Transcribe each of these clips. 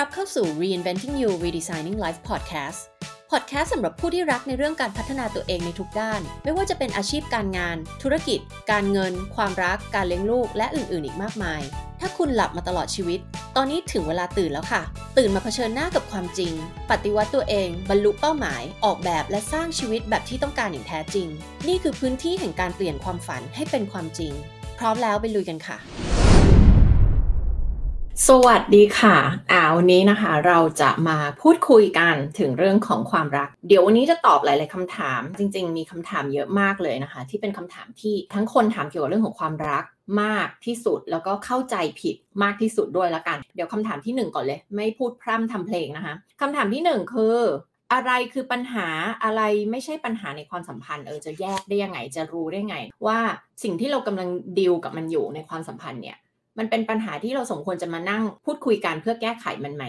รับเข้าสู่ Reinventing You Redesigning Life Podcast Podcast สำหรับผู้ที่รักในเรื่องการพัฒนาตัวเองในทุกด้าน ไม่ว่าจะเป็นอาชีพการงาน ธุรกิจ การเงิน ความรัก การเลี้ยงลูก และอื่น ๆ อีกมากมาย ถ้าคุณหลับมาตลอดชีวิต ตอนนี้ถึงเวลาตื่นแล้วค่ะ ตื่นมาเผชิญหน้ากับความจริง ปฏิวัติตัวเอง บรรลุเป้าหมาย ออกแบบและสร้างชีวิตแบบที่ต้องการอย่างแท้จริง นี่คือพื้นที่แห่งการเปลี่ยนความฝันให้เป็นความจริง พร้อมแล้วไปลุยกันค่ะ สวัสดีค่ะอ่าวันนี้นะคะเราจะมาพูดคุยกันถึงเรื่องของความรัก เดี๋ยววันนี้จะตอบหลาย ๆคำถาม จริง ๆ มีคำถามเยอะมากเลยนะคะ ที่เป็นคำถามที่ทั้งคนถามเกี่ยวกับเรื่องของความรักมากที่สุดแล้วก็เข้าใจผิดมากที่สุดด้วยละกัน เดี๋ยวคำถามที่หนึ่งก่อนเลย ไม่พูดพร่ำทำเพลงนะคะคำถามที่หนึ่งคืออะไรคือปัญหาอะไรไม่ใช่ปัญหาในความสัมพันธ์เออจะแยกได้ยังไงจะรู้ได้ไง ว่าสิ่งที่เรากำลังดิวกับมันอยู่ในความสัมพันธ์เนี่ย มันเป็นปัญหาที่เราสมควรจะมานั่งพูดคุยกันเพื่อแก้ไขมันไหม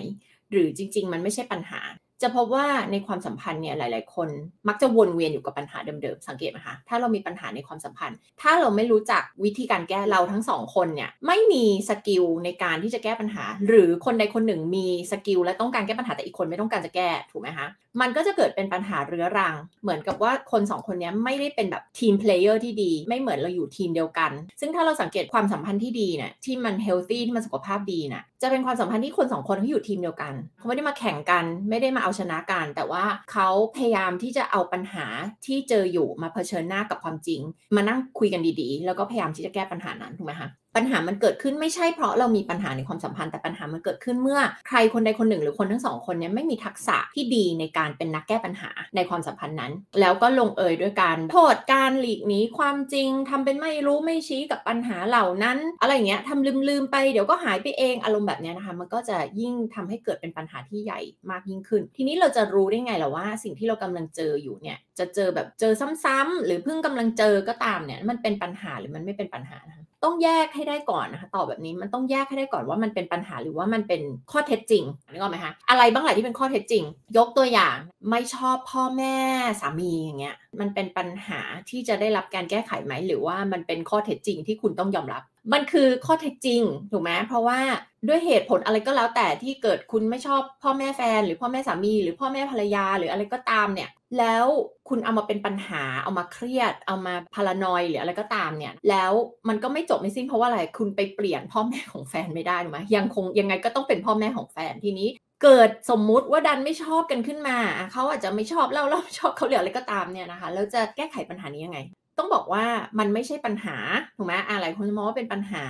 หรือจริง ๆ มันไม่ใช่ปัญหา จะพบว่าในความสัมพันธ์เนี่ยหลาย ๆ คนมักจะวนเวียนอยู่กับปัญหาเดิม ๆ สังเกตไหมคะถ้าเรามีปัญหาในความสัมพันธ์ ถ้าเราไม่รู้จักวิธีการแก้เราทั้งสองคนเนี่ยไม่มี skill ในการที่จะแก้ปัญหา หรือคนใดคนหนึ่งมี skill และต้องการแก้ปัญหาแต่อีกคนไม่ต้องการจะแก้ถูกไหมคะมันก็จะเกิดเป็นปัญหาเรื้อรัง เหมือนกับว่าคนสองคนนี้ไม่ได้เป็นแบบ team player ที่ดี ไม่เหมือนเราอยู่ทีมเดียวกัน ซึ่งถ้าเราสังเกตความสัมพันธ์ที่ดีเนี่ยที่มัน healthy ที่มันสุขภาพดีน่ะจะเป็นความสัมพันธ์ที่คนสองคนที่อยู่ทีมเดียวกันเขาไม่ได้มาแข่งกันไม่ได้มาเอาชนะกัน แต่ว่าเขาพยายามที่จะเอาปัญหาที่เจออยู่มาเผชิญหน้ากับความจริง มานั่งคุยกันดีๆ แล้วก็พยายามที่จะแก้ปัญหานั้นถูกไหมคะ ปัญหามันเกิดขึ้นไม่ใช่เพราะเรามีปัญหาในความสัมพันธ์แต่ปัญหามันเกิดขึ้นเมื่อใครคนใดคนหนึ่ง หรือคนทั้งสองคนเนี้ยไม่มีทักษะที่ดีในการเป็นนักแก้ปัญหาในความสัมพันธ์นั้น แล้วก็ลงเอยด้วยการโทษการหลีกหนีความจริงทำเป็นไม่รู้ไม่ชี้กับปัญหาเหล่านั้น อะไรเงี้ยทำลืมลืมไปเดี๋ยวก็หายไปเองอารมณ์แบบเนี้ยนะคะ มันก็จะยิ่งทำให้เกิดเป็นปัญหาที่ใหญ่มากยิ่งขึ้น ทีนี้เราจะรู้ได้ไงล่ะว่า สิ่งที่เรากำลังเจออยู่เนี่ยจะเจอแบบเจอซ้ำๆหรือเพิ่งกำลังเจอก็ตามเนี่ยมันเป็นปัญหาหรือมันไม่เป็นปัญหานะคะ ต้องแยกให้ได้ก่อนนะคะตอบแบบนี้มันต้องแยกให้ได้ก่อนว่ามันเป็นปัญหาหรือว่ามันเป็นข้อเท็จจริงนึกออกไหมคะอะไรบ้างแหละที่เป็นข้อเท็จจริง ยกตัวอย่างไม่ชอบพ่อแม่สามีอย่างเงี้ยมันเป็นปัญหาที่จะได้รับการแก้ไขไหมหรือว่ามันเป็นข้อเท็จจริงที่คุณต้องยอมรับ มันคือข้อเท็จจริงถูกไหมเพราะว่าด้วยเหตุผลอะไรก็แล้วแต่ที่เกิดคุณไม่ชอบพ่อแม่แฟน หรือพ่อแม่สามี หรือพ่อแม่ภรรยา หรืออะไรก็ตามเนี่ย แล้วคุณเอามาเป็นปัญหาเอามาเครียด เอามาพารานอยหรืออะไรก็ตามเนี่ย แล้วมันก็ไม่จบไม่สิ้นเพราะว่าอะไรคุณไปเปลี่ยนพ่อแม่ของแฟนไม่ได้ถูกไหมยังคงยังไงก็ต้องเป็นพ่อแม่ของแฟนทีนี้ เกิดสมมุติว่าดันไม่ชอบกันขึ้นมาเขาอาจจะไม่ชอบเราเราชอบเขาเหลืออะไรก็ตามเนี่ยนะคะแล้วจะแก้ไขปัญหานี้ยังไง ต้องบอกว่ามันไม่ใช่ปัญหาถูกไหมอะไรคนจะมองว่าเป็นปัญหา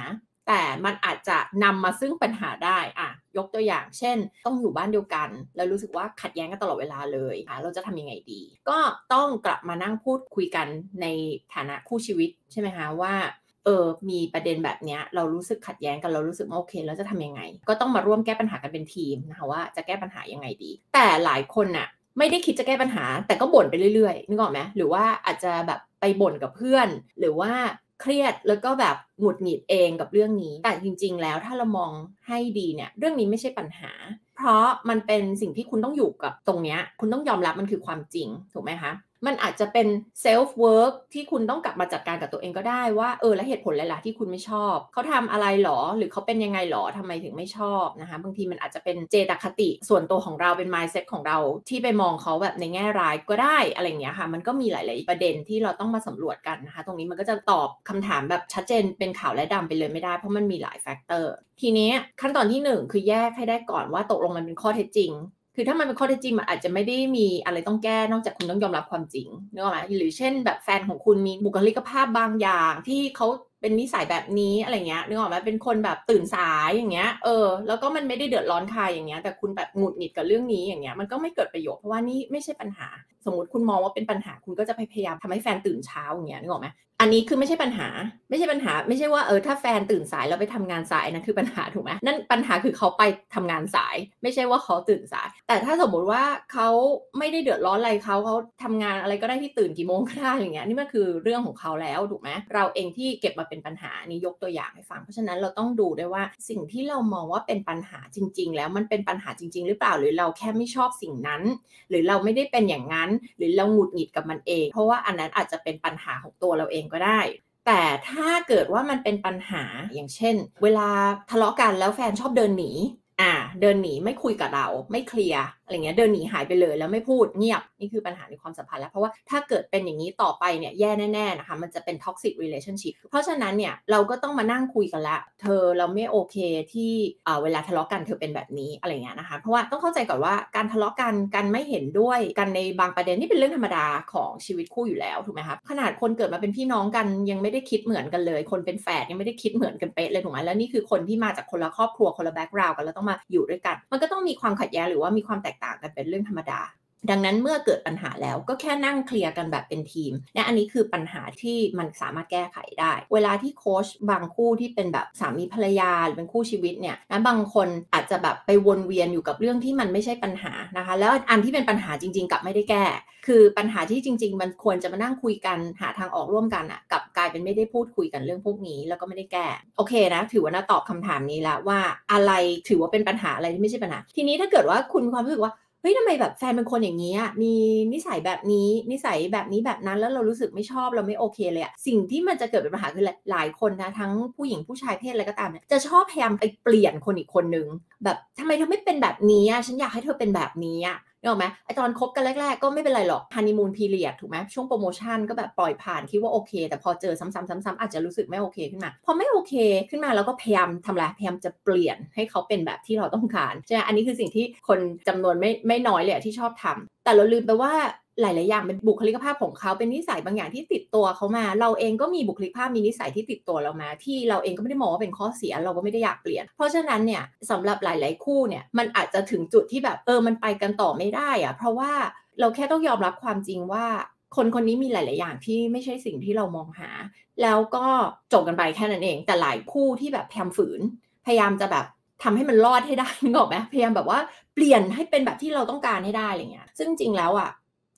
แต่มันอาจจะนำมาซึ่งปัญหาได้อะยกตัวอย่าง เช่น ต้องอยู่บ้านเดียวกัน แล้วรู้สึกว่าขัดแย้งกันตลอดเวลาเลยอะเราจะทำยังไงดี ก็ต้องกลับมานั่งพูดคุยกันในฐานะคู่ชีวิตใช่ไหมคะว่าเออ มีประเด็นแบบนี้เรารู้สึกขัดแย้งกันเรารู้สึกว่โอเคแล้วจะทำยังไง ก็ต้องมาร่วมแก้ปัญหากันเป็นทีมนะคะว่าจะแก้ปัญหายังไงดี แต่หลายคนน่ะไม่ได้คิดจะแก้ปัญหา แต่ก็บ่นไปเรื่อยๆนึกออกไหมหรือว่าอาจจะแบบไปบ่นกับเพื่อน หรือว่า เครียดแล้วก็แบบหงุดหงิดเองกับเรื่องนี้ แต่จริง ๆ แล้วถ้าเรามองให้ดีเนี่ยเรื่องนี้ไม่ใช่ปัญหา เพราะมันเป็นสิ่งที่คุณต้องอยู่กับตรงนี้คุณต้องยอมรับมันคือความจริงถูกไหมคะ มันอาจจะเป็น self work ที่คุณต้องกลับมาจัดการกับตัวเองก็ได้ว่าเออและเหตุผลอะไรล่ะที่คุณไม่ชอบ เขาทำอะไรหรอ หรือเขาเป็นยังไงหรอทำไมถึงไม่ชอบนะคะบางทีมันอาจจะเป็นเจตคติ ส่วนตัวของเราเป็น mindset ของเราที่ไปมองเขาแบบในแง่ร้ายก็ได้อะไรเงี้ยค่ะ มันก็มีหลาย ๆ ประเด็นที่เราต้องมาสำรวจกันนะคะ ตรงนี้มันก็จะตอบคำถามแบบชัดเจนเป็นขาวและดำไปเลยไม่ได้เพราะมันมีหลาย factor ทีนี้ขั้นตอนที่ 1 คือแยกให้ได้ก่อนว่าตกลงมันเป็นข้อเท็จจริง คือถ้ามันเป็นข้อเท็จจริงมันอาจจะไม่ได้มีอะไรต้องแก้นอกจากคุณต้องยอมรับความจริงนึกออกไหมหรือเช่น แบบแฟนของคุณมีบุคลิกภาพบางอย่างที่เขาเป็นนิสัยแบบนี้อะไรเงี้ยนึกออกไหมเป็นคนแบบตื่นสายอย่างเงี้ยเออแล้วก็มันไม่ได้เดือดร้อนใครอย่างเงี้ยแต่คุณแบบหงุดหงิดกับเรื่องนี้อย่างเงี้ยมันก็ไม่เกิดประโยชน์เพราะว่านี่ไม่ใช่ปัญหาสมมติคุณมองว่าเป็นปัญหาคุณก็จะพยายามทำให้แฟนตื่นเช้าอย่างเงี้ยนึกออกไหมอันนี้คือไม่ใช่ปัญหา ไม่ใช่ปัญหา ไม่ใช่ว่าเออถ้าแฟนตื่นสายแล้วไปทำงานสายนั่นคือปัญหาถูกไหมนั่นปัญหาคือเขาไปทำงานสาย ไม่ใช่ว่าเขาตื่นสาย แต่ถ้าสมมุติว่าเขาไม่ได้เดือดร้อนอะไรเขาเขาทำงานอะไรก็ได้ที่ตื่นกี่โมงก็ได้อย่างเงี้ยนี่มันคือเรื่องของเขาแล้วถูกไหมเราเองที่เก็บมาเป็นปัญหานี่ยกตัวอย่างให้ฟังเพราะฉะนั้นเราต้องดูด้วยว่าสิ่งที่เรามองว่าเป็นปัญหาจริง ๆ แล้วมันเป็นปัญหาจริง ๆ หรือเปล่าหรือเราแค่ไม่ชอบสิ่งนั้น หรือเราไม่ได้เป็นอย่างนั้นหรือเราหงุดหงิดกับมันเอง เพราะว่าอันนั้นอาจจะเป็นปัญหาของตัวเราเองก็ได้ แต่ถ้าเกิดว่ามันเป็นปัญหาอย่างเช่น เวลาทะเลาะกันแล้วแฟนชอบเดินหนีอ่า เดินหนีไม่คุยกับเราไม่เคลียร์ อะไรเงี้ยเดินหนีหายไปเลยแล้วไม่พูดเงียบนี่คือปัญหาในความสัมพันธ์แล้ว เพราะว่าถ้าเกิดเป็นอย่างนี้ต่อไปเนี่ยแย่แน่ๆนะคะมันจะเป็น toxic relationship เพราะฉะนั้นเนี่ยเราก็ต้องมานั่งคุยกันละ เธอเราไม่โอเคที่เวลาทะเลาะกันเธอเป็นแบบนี้อะไรเงี้ยนะคะ เพราะว่าต้องเข้าใจก่อนว่าการทะเลาะกันกันไม่เห็นด้วยกันในบางประเด็นนี่เป็นเรื่องธรรมดาของชีวิตคู่อยู่แล้วถูกไหมคะขนาดคนเกิดมาเป็นพี่น้องกันยังไม่ได้คิดเหมือนกันเลย คนเป็นแฝดยังไม่ได้คิดเหมือนกันเป๊ะเลยถูกไหมแล้วนี่คือคนที่มาจากคนละครอบครัวคนละ background กันแล้วต้องมาอยู่ด้วยกัน มันก็ต้องมีความขัดแย้งหรือว่ามีความแตกต่างกันเป็นเรื่องธรรมดา ดังนั้นเมื่อเกิดปัญหาแล้วก็แค่นั่งเคลียร์กันแบบเป็นทีมและอันนี้คือปัญหาที่มันสามารถแก้ไขได้ เวลาที่โค้ชบางคู่ที่เป็นแบบสามีภรรยาหรือเป็นคู่ชีวิตเนี่ยนะบางคนอาจจะแบบไปวนเวียนอยู่กับเรื่องที่มันไม่ใช่ปัญหานะคะ แล้วอันที่เป็นปัญหาจริง ๆ กับไม่ได้แก้ คือปัญหาที่จริง ๆ มันควรจะมานั่งคุยกันหาทางออกร่วมกันอะกับกลายเป็นไม่ได้พูดคุยกันเรื่องพวกนี้ แล้วก็ไม่ได้แก้โอเคนะถือว่านาตอบคำถามนี้แล้วว่าอะไรถือว่าเป็นปัญหาอะไรที่ไม่ใช่ปัญหา ทีนี้ถ้าเกิดว่าคุณความรู้สึกว่า เฮ้ยทำไมแบบแฟนเป็นคนอย่างนี้อะมีนิสัยแบบนี้นิสัยแบบนี้แบบนั้นแล้วเรารู้สึกไม่ชอบเราไม่โอเคเลยอะสิ่งที่มันจะเกิดเป็นปัญหาคือหลายคนนะทั้งผู้หญิงผู้ชายเพศอะไรก็ตามเนี่ยจะชอบพยายามไปเปลี่ยนคนอีกคนนึงแบบทำไมเธอไม่เป็นแบบนี้อะฉันอยากให้เธอเป็นแบบนี้อะ นึกออกไหมไอตอนคบกันแรก ๆ ก็ไม่เป็นไรหรอกฮันนีมูนพีเรียดถูกไหมช่วงโปรโมชั่นก็แบบปล่อยผ่านคิดว่าโอเค แต่พอเจอซ้ำๆๆอาจจะรู้สึกไม่โอเคขึ้นมาพอไม่โอเคขึ้นมาแล้วก็พยายามทำอะไรพยายามจะเปลี่ยนให้เขาเป็นแบบที่เราต้องการใช่ไหมอันนี้คือสิ่งที่คนจำนวนไม่ไม่น้อยเลยที่ชอบทำแต่เราลืมไปว่า หลาย ๆ อย่างเป็นบุคลิกภาพของเขาเป็นนิสัยบางอย่างที่ติดตัวเขามา เราเองก็มีบุคลิกภาพมีนิสัยที่ติดตัวเรามา ที่เราเองก็ไม่ได้มองว่าเป็นข้อเสียเราก็ไม่ได้อยากเปลี่ยน เพราะฉะนั้นเนี่ยสำหรับหลาย ๆ คู่เนี่ยมันอาจจะถึงจุดที่แบบเออมันไปกันต่อไม่ได้อะเพราะว่าเราแค่ต้องยอมรับความจริงว่า คนคนนี้มีหลาย ๆ อย่างที่ไม่ใช่สิ่งที่เรามองหา แล้วก็จบกันไปแค่นั้นเอง แต่หลายคู่ที่แบบพยายามฝืน พยายามจะแบบทำให้มันรอดให้ได้นึกออกไหมพยายามแบบว่าเปลี่ยนให้เป็นแบบที่เราต้องการให้ได้อะไรเงี้ยซึ่งจริงแล้วอะ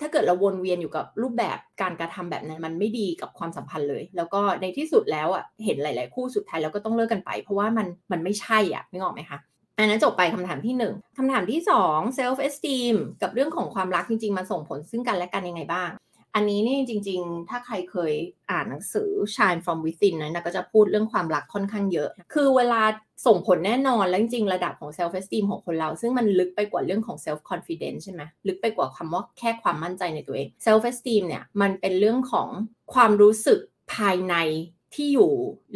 ถ้าเกิดเราวนเวียนอยู่กับรูปแบบการกระทำแบบนั้น มันไม่ดีกับความสัมพันธ์เลย แล้วก็ในที่สุดแล้วอะเห็นหลาย ๆ คู่สุดท้ายแล้วก็ต้องเลิกกันไป เพราะว่ามันมันไม่ใช่อะนึกออกไหมคะอันนั้นจบไปคำถามที่ 1คำถามที่ 2 self esteem กับเรื่องของความรักจริง ๆ มันส่งผลซึ่งกันและกันยังไงบ้าง อันนี้นี่จริง ๆ ถ้าใครเคยอ่านหนังสือ Shine from Within นะก็จะพูดเรื่องความรักค่อนข้างเยอะ คือเวลาส่งผลแน่นอนแล้วจริง ๆ ระดับของ self esteem ของคนเรา ซึ่งมันลึกไปกว่าเรื่องของ self confidence ใช่ไหมลึกไปกว่าคำว่าแค่ความมั่นใจในตัวเอง self esteem เนี่ยมันเป็นเรื่องของความรู้สึกภายในที่อยู่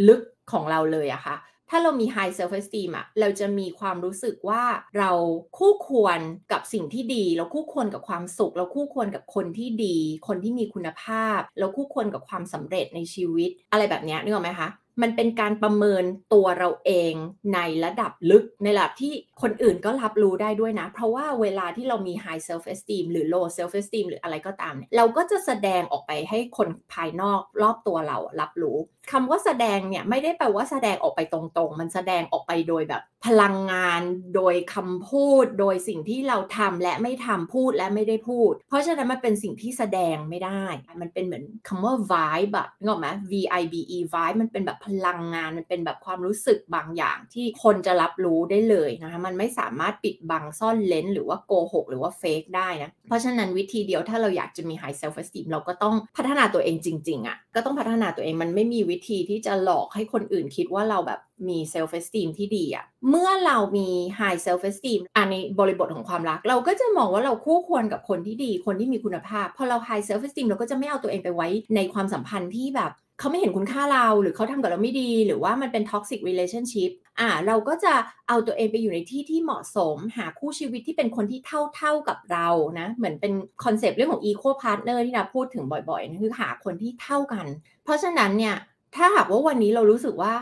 ลึกของเราเลยอะค่ะ ถ้าเรามี high self esteem อะเราจะมีความรู้สึกว่าเราคู่ควรกับสิ่งที่ดี เราคู่ควรกับความสุข เราคู่ควรกับคนที่ดี คนที่มีคุณภาพ เราคู่ควรกับความสำเร็จในชีวิต อะไรแบบนี้นึกออกไหมคะมันเป็นการประเมินตัวเราเองในระดับลึกในระดับที่คนอื่นก็รับรู้ได้ด้วยนะ เพราะว่าเวลาที่เรามี high self esteem หรือ low self esteem หรืออะไรก็ตาม เราก็จะแสดงออกไปให้คนภายนอกรอบตัวเรารับรู้ คำว่าแสดงเนี่ยไม่ได้แปลว่าแสดงออกไปตรงๆ มันแสดงออกไปโดยแบบพลังงาน โดยคำพูด โดยสิ่งที่เราทำและไม่ทำพูดและไม่ได้พูด เพราะฉะนั้นมันเป็นสิ่งที่แสดงไม่ได้ มันเป็นเหมือนคำว่า vibe แบบนึกออกไหม V I B E vibe มันเป็นแบบพลังงาน มันเป็นแบบความรู้สึกบางอย่างที่คนจะรับรู้ได้เลยนะคะมันไม่สามารถปิดบังซ่อนเลนหรือว่าโกหกหรือว่าเฟกได้นะเพราะฉะนั้นวิธีเดียวถ้าเราอยากจะมี high self esteem เราก็ต้องพัฒนาตัวเองจริงๆอะ่ะก็ต้องพัฒนาตัวเองมันไม่มีวิธีที่จะหลอกให้คนอื่นคิดว่าเราแบบมี self esteem ที่ดีอะ่ะเมื่อเรามี high self esteem อันในบริบทของความรัก เราก็จะมองว่าเราคู่ควรกับคนที่ดี คนที่มีคุณภาพ พอเรา high self esteem เราก็จะไม่เอาตัวเองไปไว้ในความสัมพันธ์ที่แบบเขาไม่เห็นคุณค่าเราหรือเขาทำกับเราไม่ดี หรือว่ามันเป็น toxic relationship อ่าเราก็จะเอาตัวเองไปอยู่ในที่ที่เหมาะสม หาคู่ชีวิตที่เป็นคนที่เท่าเท่ากับเรานะเหมือนเป็นคอนเซปต์เรื่องของ equal partner ที่เราพูดถึงบ่อยๆนะคือหาคนที่เท่ากัน เพราะฉะนั้นเนี่ย ถ้าหากว่าวันนี้เรารู้สึกว่า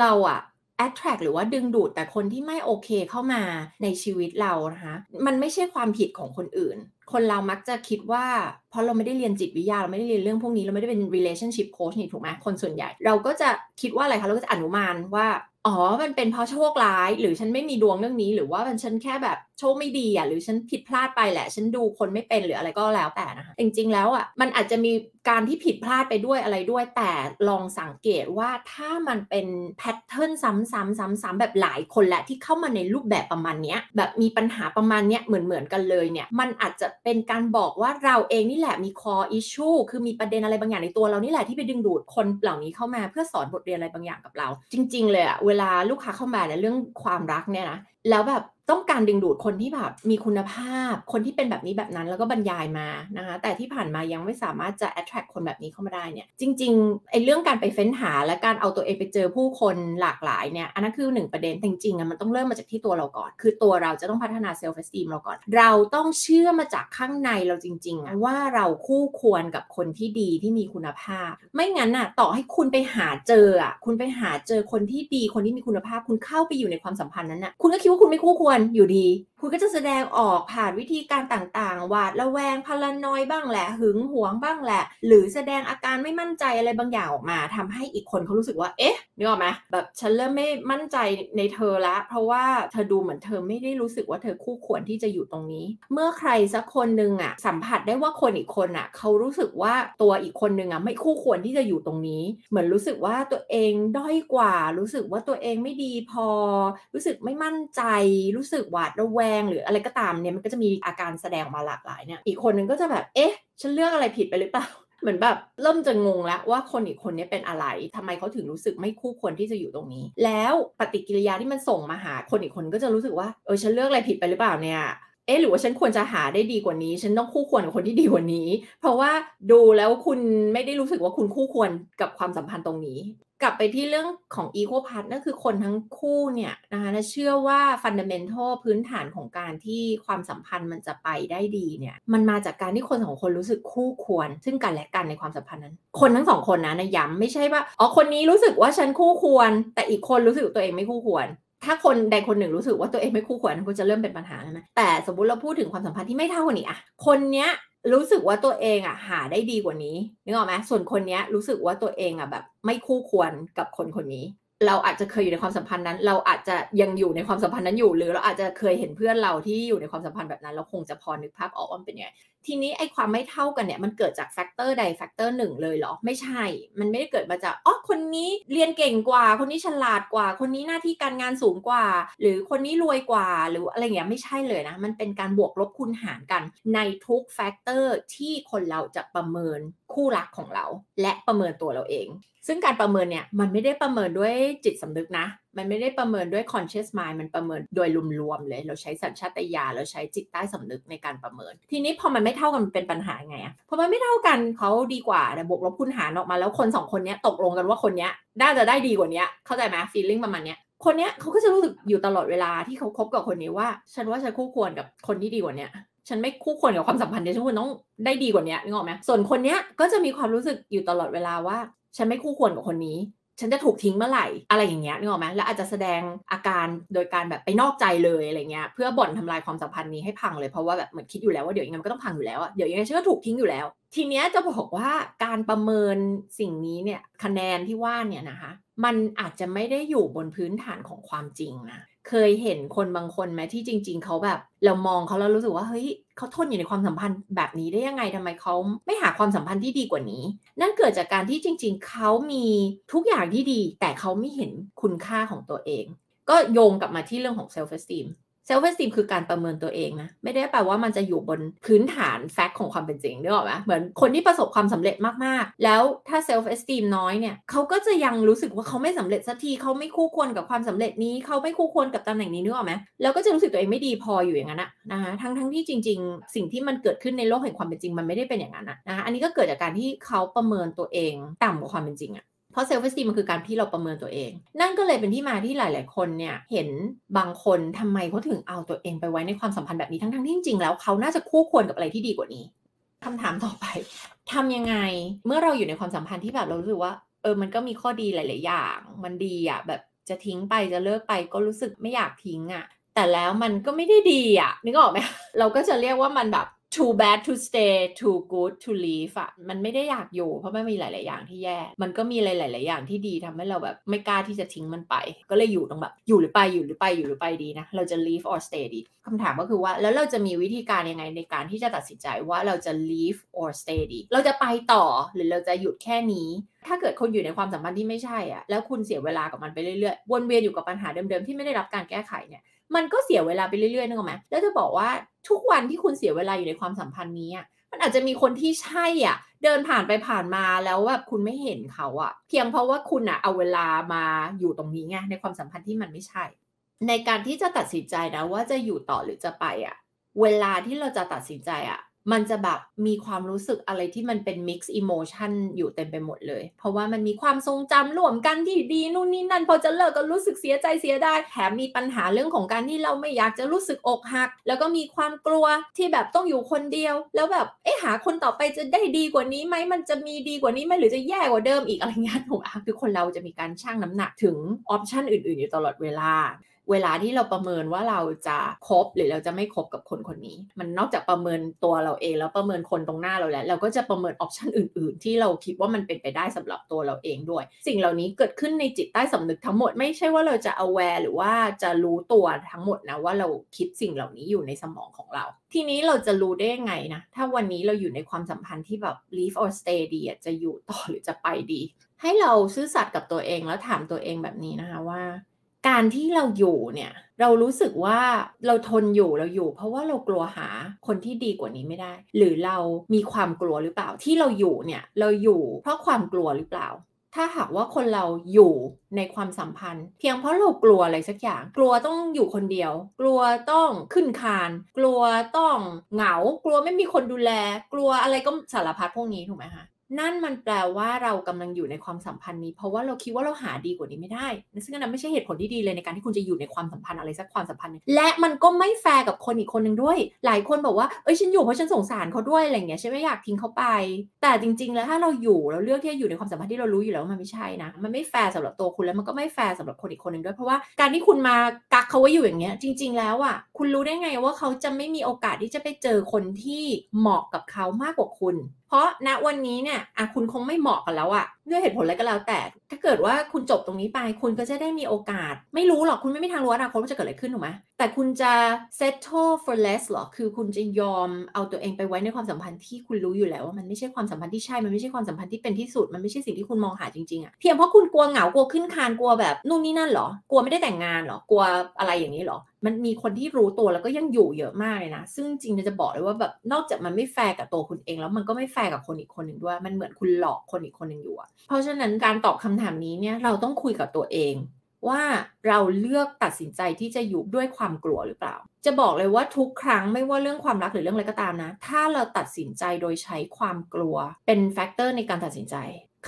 เราอะ attract หรือว่าดึงดูดแต่คนที่ไม่โอเคเข้ามาในชีวิตเรานะคะมันไม่ใช่ความผิดของคนอื่น คนเรามักจะคิดว่าเพราะเราไม่ได้เรียนจิตวิทยาเราไม่ได้เรียนเรื่องพวกนี้เราไม่ได้เป็น relationship coach นี่ถูกไหมคนส่วนใหญ่ เราก็จะคิดว่าอะไรคะเราก็จะอนุมานว่า อ๋อ มันเป็นเพราะโชคร้าย หรือฉันไม่มีดวงเรื่องนี้ หรือว่ามันฉันแค่แบบโชคไม่ดีอะหรือฉันผิดพลาดไปแหละ ฉันดูคนไม่เป็นหรืออะไรก็แล้วแต่นะคะจริงๆแล้วอะมันอาจจะมีการที่ผิดพลาดไปด้วยอะไรด้วยแต่ลองสังเกตว่าถ้ามันเป็นแพทเทิร์นซ้ำๆๆๆแบบหลายคนแหละที่เข้ามาในรูปแบบประมาณนี้แบบมีปัญหาประมาณนี้เหมือนๆกันเลยเนี่ยมันอาจจะเป็นการบอกว่าเราเองนี่แหละมี core issue คือมีประเด็นอะไรบางอย่างในตัวเรานี่แหละที่ไปดึงดูดคนเหล่านี้เข้ามาเพื่อสอนบทเรียนอะไรบางอย่างกับเรา จริง ๆ เลยอะเวลาลูกค้าเข้ามาในเรื่องความรักเนี่ยนะแล้วแบบ ต้องการดึงดูดคนที่แบบมีคุณภาพ คนที่เป็นแบบนี้แบบนั้นแล้วก็บรรยายมานะคะ แต่ที่ผ่านมายังไม่สามารถจะ attract คนแบบนี้เข้ามาได้เนี่ย จริงๆไอ้เรื่องการไปเฟ้นหาและการเอาตัวเองไปเจอผู้คนหลากหลายเนี่ย อันนั้นคือหนึ่งประเด็น จริงๆมันต้องเริ่มมาจากที่ตัวเราก่อน คือตัวเราจะต้องพัฒนา self esteem เราก่อน เราต้องเชื่อมาจากข้างในเราจริงๆว่าเราคู่ควรกับคนที่ดีที่มีคุณภาพ ไม่งั้นน่ะต่อให้คุณไปหาเจออะคุณไปหาเจอคนที่ดีคนที่มีคุณภาพ คุณเข้าไปอยู่ในความสัมพันธ์นั้นน่ะคุณก็คิดว่าคุณไม่คู่ควรอยู่ดี คุณก็จะแสดงออกผ่านวิธีการต่างๆ หวาดระแวงพลานอยบ้างแหละ หึงหวงบ้างแหละ หรือแสดงอาการไม่มั่นใจอะไรบางอย่างออกมาทำให้อีกคนเขารู้สึกว่า เอ๊ะนึกออกไหมแบบฉันเริ่มไม่มั่นใจในเธอละ เพราะว่าเธอดูเหมือนเธอไม่ได้รู้สึกว่าเธอคู่ควรที่จะอยู่ตรงนี้ เมื่อใครสักคนหนึ่งอะสัมผัสได้ว่าคนอีกคนอะเขารู้สึกว่าตัวอีกคนหนึ่งอะไม่คู่ควรที่จะอยู่ตรงนี้ เหมือนรู้สึกว่าตัวเองด้อยกว่า รู้สึกว่าตัวเองไม่ดีพอ รู้สึกไม่มั่นใจรูู้้สึกหวาดระแวง หรืออะไรก็ตามเนี่ยมันก็จะมีอาการแสดงออกมาหลากหลายเนี่ยอีกคนหนึ่งก็จะแบบเอ๊ะ ฉันเลือกอะไรผิดไปหรือเปล่าเหมือนแบบเริ่มจะงงแล้วว่าคนอีกคนนี้เป็นอะไรทำไมเขาถึงรู้สึกไม่คู่ควรที่จะอยู่ตรงนี้ แล้วปฏิกิริยาที่มันส่งมาหาคนอีกคนก็จะรู้สึกว่าเออฉันเลือกอะไรผิดไปหรือเปล่าเนี่ยเอ๊ะหรือว่าฉันควรจะหาได้ดีกว่านี้ ฉันต้องคู่ควรกับคนที่ดีกว่านี้ เพราะว่าดูแล้วคุณไม่ได้รู้สึกว่าคุณคู่ควรกับความสัมพันธ์ตรงนี้ กลับไปที่เรื่องของ equal part นั่นคือคนทั้งคู่เนี่ยนะคะเชื่อว่า fundamental พื้นฐานของการที่ความสัมพันธ์มันจะไปได้ดีเนี่ยมันมาจากการที่คนสองคนรู้สึกคู่ควร ซึ่งกันและกันในความสัมพันธ์นั้น คนทั้งสองคนนะนะย้ำไม่ใช่ว่าอ๋อคนนี้รู้สึกว่าฉันคู่ควร แต่อีกคนรู้สึกตัวเองไม่คู่ควรถ้าคนใดคนหนึ่งรู้สึกว่าตัวเองไม่คู่ควรก็จะเริ่มเป็นปัญหาใช่ไหมแต่สมมติเราพูดถึงความสัมพันธ์ที่ไม่เท่ากันนี้อะคนเนี้ย รู้สึกว่าตัวเองอะหาได้ดีกว่านี้นึกออกไหมส่วนคนเนี้ยรู้สึกว่าตัวเองอะแบบ ไม่คู่ควรกับคนคนนี้ เราอาจจะเคยอยู่ในความสัมพันธ์นั้น เราอาจจะยังอยู่ในความสัมพันธ์นั้นอยู่ หรือเราอาจจะเคยเห็นเพื่อนเราที่อยู่ในความสัมพันธ์แบบนั้น เราคงจะพอนึกภาพออกว่าเป็นยังไง ทีนี้ไอ้ความไม่เท่ากันเนี่ยมันเกิดจาก factor ใด factor หนึ่งเลยเหรอ ไม่ใช่ มันไม่ได้เกิดมาจากอ๋อคนนี้เรียนเก่งกว่า คนนี้ฉลาดกว่า คนนี้หน้าที่การงานสูงกว่า หรือคนนี้รวยกว่า หรืออะไรเงี้ยไม่ใช่เลยนะ มันเป็นการบวกลบคูณหารกัน ในทุก factor ที่คนเราจะประเมินคู่รักของเรา และประเมินตัวเราเอง ซึ่งการประเมินเนี่ยมันไม่ได้ประเมินด้วยจิตสำนึกนะ มันไม่ได้ประเมินด้วย conscious mind มันประเมินโดยรวมๆเลย เราใช้สัญชาตญาณเราใช้จิตใต้สำนึกในการประเมิน ทีนี้พอมันไม่เท่ากันมันเป็นปัญหาไงอะพอมันไม่เท่ากันเขาดีกว่าแต่บวกลบคูณหารออกมาแล้วคนสองคนนี้ตกลงกันว่าคนนี้น่าจะได้ดีกว่านี้เข้าใจไหม feeling ประมาณนี้คนเนี้ยเขาก็จะรู้สึกอยู่ตลอดเวลาที่เขาคบกับคนนี้ว่า ฉันว่าฉันคู่ควรกับคนที่ดีกว่านี้ฉันไม่คู่ควรกับความสัมพันธ์เดียฉันควรต้องได้ดีกว่านี้นึกออกไหมส่วนคนเนี้ยก็จะมีความรู้สึกอยู่ตลอดเวลาว่า ฉันไม่คู่ควรกับคนนี้ ฉันจะถูกทิ้งเมื่อไหร่อะไรอย่างเงี้ยนึกออกไหมแล้วอาจจะแสดงอาการโดยการแบบไปนอกใจเลยอะไรเงี้ยเพื่อบ่อนทำลายความสัมพันธ์นี้ให้พังเลยเพราะว่าแบบเหมือนคิดอยู่แล้วว่าเดี๋ยวยังไงมันก็ต้องพังอยู่แล้วอะเดี๋ยวยังไงฉันก็ถูกทิ้งอยู่แล้ว ทีเนี้ยจะบอกว่าการประเมินสิ่งนี้เนี่ยคะแนนที่ว่าเนี่ยนะคะมันอาจจะไม่ได้อยู่บนพื้นฐานของความจริงนะ เคยเห็นคนบางคนไหมที่จริง ๆเขาแบบ เรามองเขาแล้วรู้สึกว่าเฮ้ยเขาทนอยู่ในความสัมพันธ์แบบนี้ได้ยังไงทำไมเขาไม่หาความสัมพันธ์ที่ดีกว่านี้ นั่นเกิดจากการที่จริง ๆเขามีทุกอย่างที่ดี แต่เขาไม่เห็นคุณค่าของตัวเอง ก็โยงกลับมาที่เรื่องของ self-esteem self-esteem คือการประเมินตัวเองนะ ไม่ได้แปลว่ามันจะอยู่บนพื้นฐาน fact ของความเป็นจริงนึกออกไหมเหมือนคนที่ประสบความสำเร็จมากๆ แล้วถ้า self-esteem น้อยเนี่ยเขาก็จะยังรู้สึกว่าเขาไม่สำเร็จสักทีเขาไม่คู่ควรกับความสำเร็จนี้เขาไม่คู่ควรกับตำแหน่งนี้นึกออกไหมแล้วก็จะรู้สึกตัวเองไม่ดีพออยู่อย่างนั้นนะนะคะทั้งทั้งที่จริง ๆ สิ่งที่มันเกิดขึ้นในโลกแห่งความเป็นจริงมันไม่ได้เป็นอย่างนั้นนะคะอันนี้ก็เกิดจากการที่เขาประเมินตัวเองต่ำกว่าความเป็นจริงอะ เพราะ self-esteem มันคือการที่เราประเมินตัวเอง นั่นก็เลยเป็นที่มาที่หลาย ๆ คนเนี่ยเห็นบางคนทำไมเขาถึงเอาตัวเองไปไว้ในความสัมพันธ์แบบนี้ทั้ง ๆ ที่จริง ๆ แล้วเขาน่าจะคู่ควรกับอะไรที่ดีกว่านี้คำถามต่อไปทำยังไงเมื่อเราอยู่ในความสัมพันธ์ที่แบบเรารู้สึกว่าเออมันก็มีข้อดีหลาย ๆ อย่าง มันดีอะแบบจะทิ้งไปจะเลิกไปก็รู้สึกไม่อยากทิ้งอะแต่แล้วมันก็ไม่ได้ดีอะนึกออกไหมเราก็จะเรียกว่ามันแบบ too bad to stay too good to leave อะมันไม่ได้อยากอยู่ เพราะมันมีหลาย ๆ อย่างที่แย่ มันก็มีหลาย ๆ อย่างที่ดีทำให้เราแบบไม่กล้าที่จะทิ้งมันไป ก็เลยอยู่ตรงแบบ อยู่หรือไปอยู่หรือไปอยู่หรือไปดีนะ เราจะ leave or stay ดีคำถามก็คือว่าแล้วเราจะมีวิธีการยังไงในการที่จะตัดสินใจว่าเราจะ leave or stay ดี เราจะไปต่อหรือเราจะหยุดแค่นี้ ถ้าเกิดคนอยู่ในความสัมพันธ์ที่ไม่ใช่อะแล้วคุณเสียเวลากับมันไปเรื่อย ๆ วนเวียนอยู่กับปัญหาเดิม ๆ ที่ไม่ได้รับการแก้ไขเนี่ย มันก็เสียเวลาไปเรื่อยๆนึกออกไหมแล้วจะบอกว่าทุกวันที่คุณเสียเวลาอยู่ในความสัมพันธ์นี้มันอาจจะมีคนที่ใช่อะ เดินผ่านไปผ่านมาแล้วแบบคุณไม่เห็นเขาอะ เพียงเพราะว่าคุณอะเอาเวลามาอยู่ตรงนี้ไงในความสัมพันธ์ที่มันไม่ใช่ ในการที่จะตัดสินใจนะว่าจะอยู่ต่อหรือจะไปอะ เวลาที่เราจะตัดสินใจอะ มันจะแบบมีความรู้สึกอะไรที่มันเป็น mix emotion อยู่เต็มไปหมดเลย เพราะว่ามันมีความทรงจำรวมกันที่ดีนู่นนี่นั่น พอจะเลิกก็รู้สึกเสียใจเสียดายแถมมีปัญหาเรื่องของการที่เราไม่อยากจะรู้สึกอกหัก แล้วก็มีความกลัวที่แบบต้องอยู่คนเดียว แล้วแบบเอ๊ะหาคนต่อไปจะได้ดีกว่านี้ไหมมันจะมีดีกว่านี้ไหมหรือจะแย่กว่าเดิมอีกอะไรเงี้ยถูกอะคือคนเราจะมีการชั่งน้ำหนักถึงออปชันอื่น ๆ อยู่ตลอดเวลา เวลาที่เราประเมินว่าเราจะคบหรือเราจะไม่คบกับคนคนนี้ มันนอกจากประเมินตัวเราเอง แล้วประเมินคนตรงหน้าเราแล้วเราก็จะประเมินออปชันอื่น ๆ ที่เราคิดว่ามันเป็นไปได้สำหรับตัวเราเองด้วย สิ่งเหล่านี้เกิดขึ้นในจิตใต้สำนึกทั้งหมดไม่ใช่ว่าเราจะ aware หรือว่าจะรู้ตัวทั้งหมดนะว่าเราคิดสิ่งเหล่านี้อยู่ในสมองของเรา ทีนี้เราจะรู้ได้ยังไงนะถ้าวันนี้เราอยู่ในความสัมพันธ์ที่แบบ leave or stay ดีจะอยู่ต่อหรือจะไปดี ให้เราซื่อสัตย์กับตัวเองแล้วถามตัวเองแบบนี้นะคะว่า การที่เราอยู่เนี่ยเรารู้สึกว่าเราทนอยู่เราอยู่ เพราะว่าเรากลัวหาคนที่ดีกว่านี้ไม่ได้ หรือเรามีความกลัวหรือเปล่าที่เราอยู่เนี่ยเราอยู่เพราะความกลัวหรือเปล่า ถ้าหากว่าคนเราอยู่ในความสัมพันธ์ เพียงเพราะเรากลัวอะไรสักอย่าง กลัวต้องอยู่คนเดียว กลัวต้องขึ้นคาน กลัวต้องเหงา กลัวไม่มีคนดูแล กลัวอะไรก็สารพัดพวกนี้ถูกไหมคะ นั่นมันแปลว่าเรากำลังอยู่ในความสัมพันธ์นี้ เพราะว่าเราคิดว่าเราหาดีกว่านี้ไม่ได้ซึ่งนั้นไม่ใช่เหตุผลที่ดีเลยในการที่คุณจะอยู่ในความสัมพันธ์อะไรสักความสัมพันธ์นึงและมันก็ไม่แฟร์กับคนอีกคนหนึ่งด้วย หลายคนบอกว่าเอ้ยฉันอยู่เพราะฉันสงสารเขาด้วยอะไรเงี้ยฉันไม่อยากทิ้งเขาไป แต่จริง ๆ แล้วถ้าเราอยู่เราเลือกที่จะอยู่ในความสัมพันธ์ที่เรารู้อยู่แล้วว่ามันไม่ใช่นะ มันไม่แฟร์สำหรับตัวคุณแล้วมันก็ไม่แฟร์สำหรับคนอีกคนหนึ่งด้วยเพราะว่าการที่คุณมากักเขาไว้อยู่อย่างเงี้ย จริง ๆ แล้วอะคุณรู้ได้ไงว่าเขาจะไม่มีโอกาสที่จะไปเจอคนที่เหมาะกับเขามากกว่าคุณ เพราะณวันนี้เนี่ยอะคุณคงไม่เหมาะกันแล้วอะด้วยเหตุผลอะไรก็แล้วแต่ ถ้าเกิดว่าคุณจบตรงนี้ไป คุณก็จะได้มีโอกาส ไม่รู้หรอกคุณไม่มีทางรู้อนาคตว่าจะเกิดอะไรขึ้นถูกไหมแต่คุณจะ settle for less หรอคือคุณจะยอมเอาตัวเองไปไว้ในความสัมพันธ์ที่คุณรู้อยู่แล้วว่ามันไม่ใช่ความสัมพันธ์ที่ใช่ มันไม่ใช่ความสัมพันธ์ที่เป็นที่สุด มันไม่ใช่สิ่งที่คุณมองหาจริงๆอะเพียงเพราะคุณกลัวเหงากลัวขึ้นคานกลัวแบบนู่นนี่นั่นหรอกลัวไม่ได้แต่งงานหรอกลัวอะไรอย่างนี้หรอ มันมีคนที่รู้ตัวแล้วก็ยังอยู่เยอะมากเลยนะ ซึ่งจริงจะบอกเลยว่าแบบนอกจากมันไม่แฟร์กับตัวคุณเอง แล้วมันก็ไม่แฟร์กับคนอีกคนหนึ่งด้วย มันเหมือนคุณหลอกคนอีกคนหนึ่งอยู่อะเพราะฉะนั้นการตอบคำถามนี้เนี่ยเราต้องคุยกับตัวเอง ว่าเราเลือกตัดสินใจที่จะอยู่ด้วยความกลัวหรือเปล่า จะบอกเลยว่าทุกครั้งไม่ว่าเรื่องความรักหรือเรื่องอะไรก็ตามนะ ถ้าเราตัดสินใจโดยใช้ความกลัว เป็น factor ในการตัดสินใจ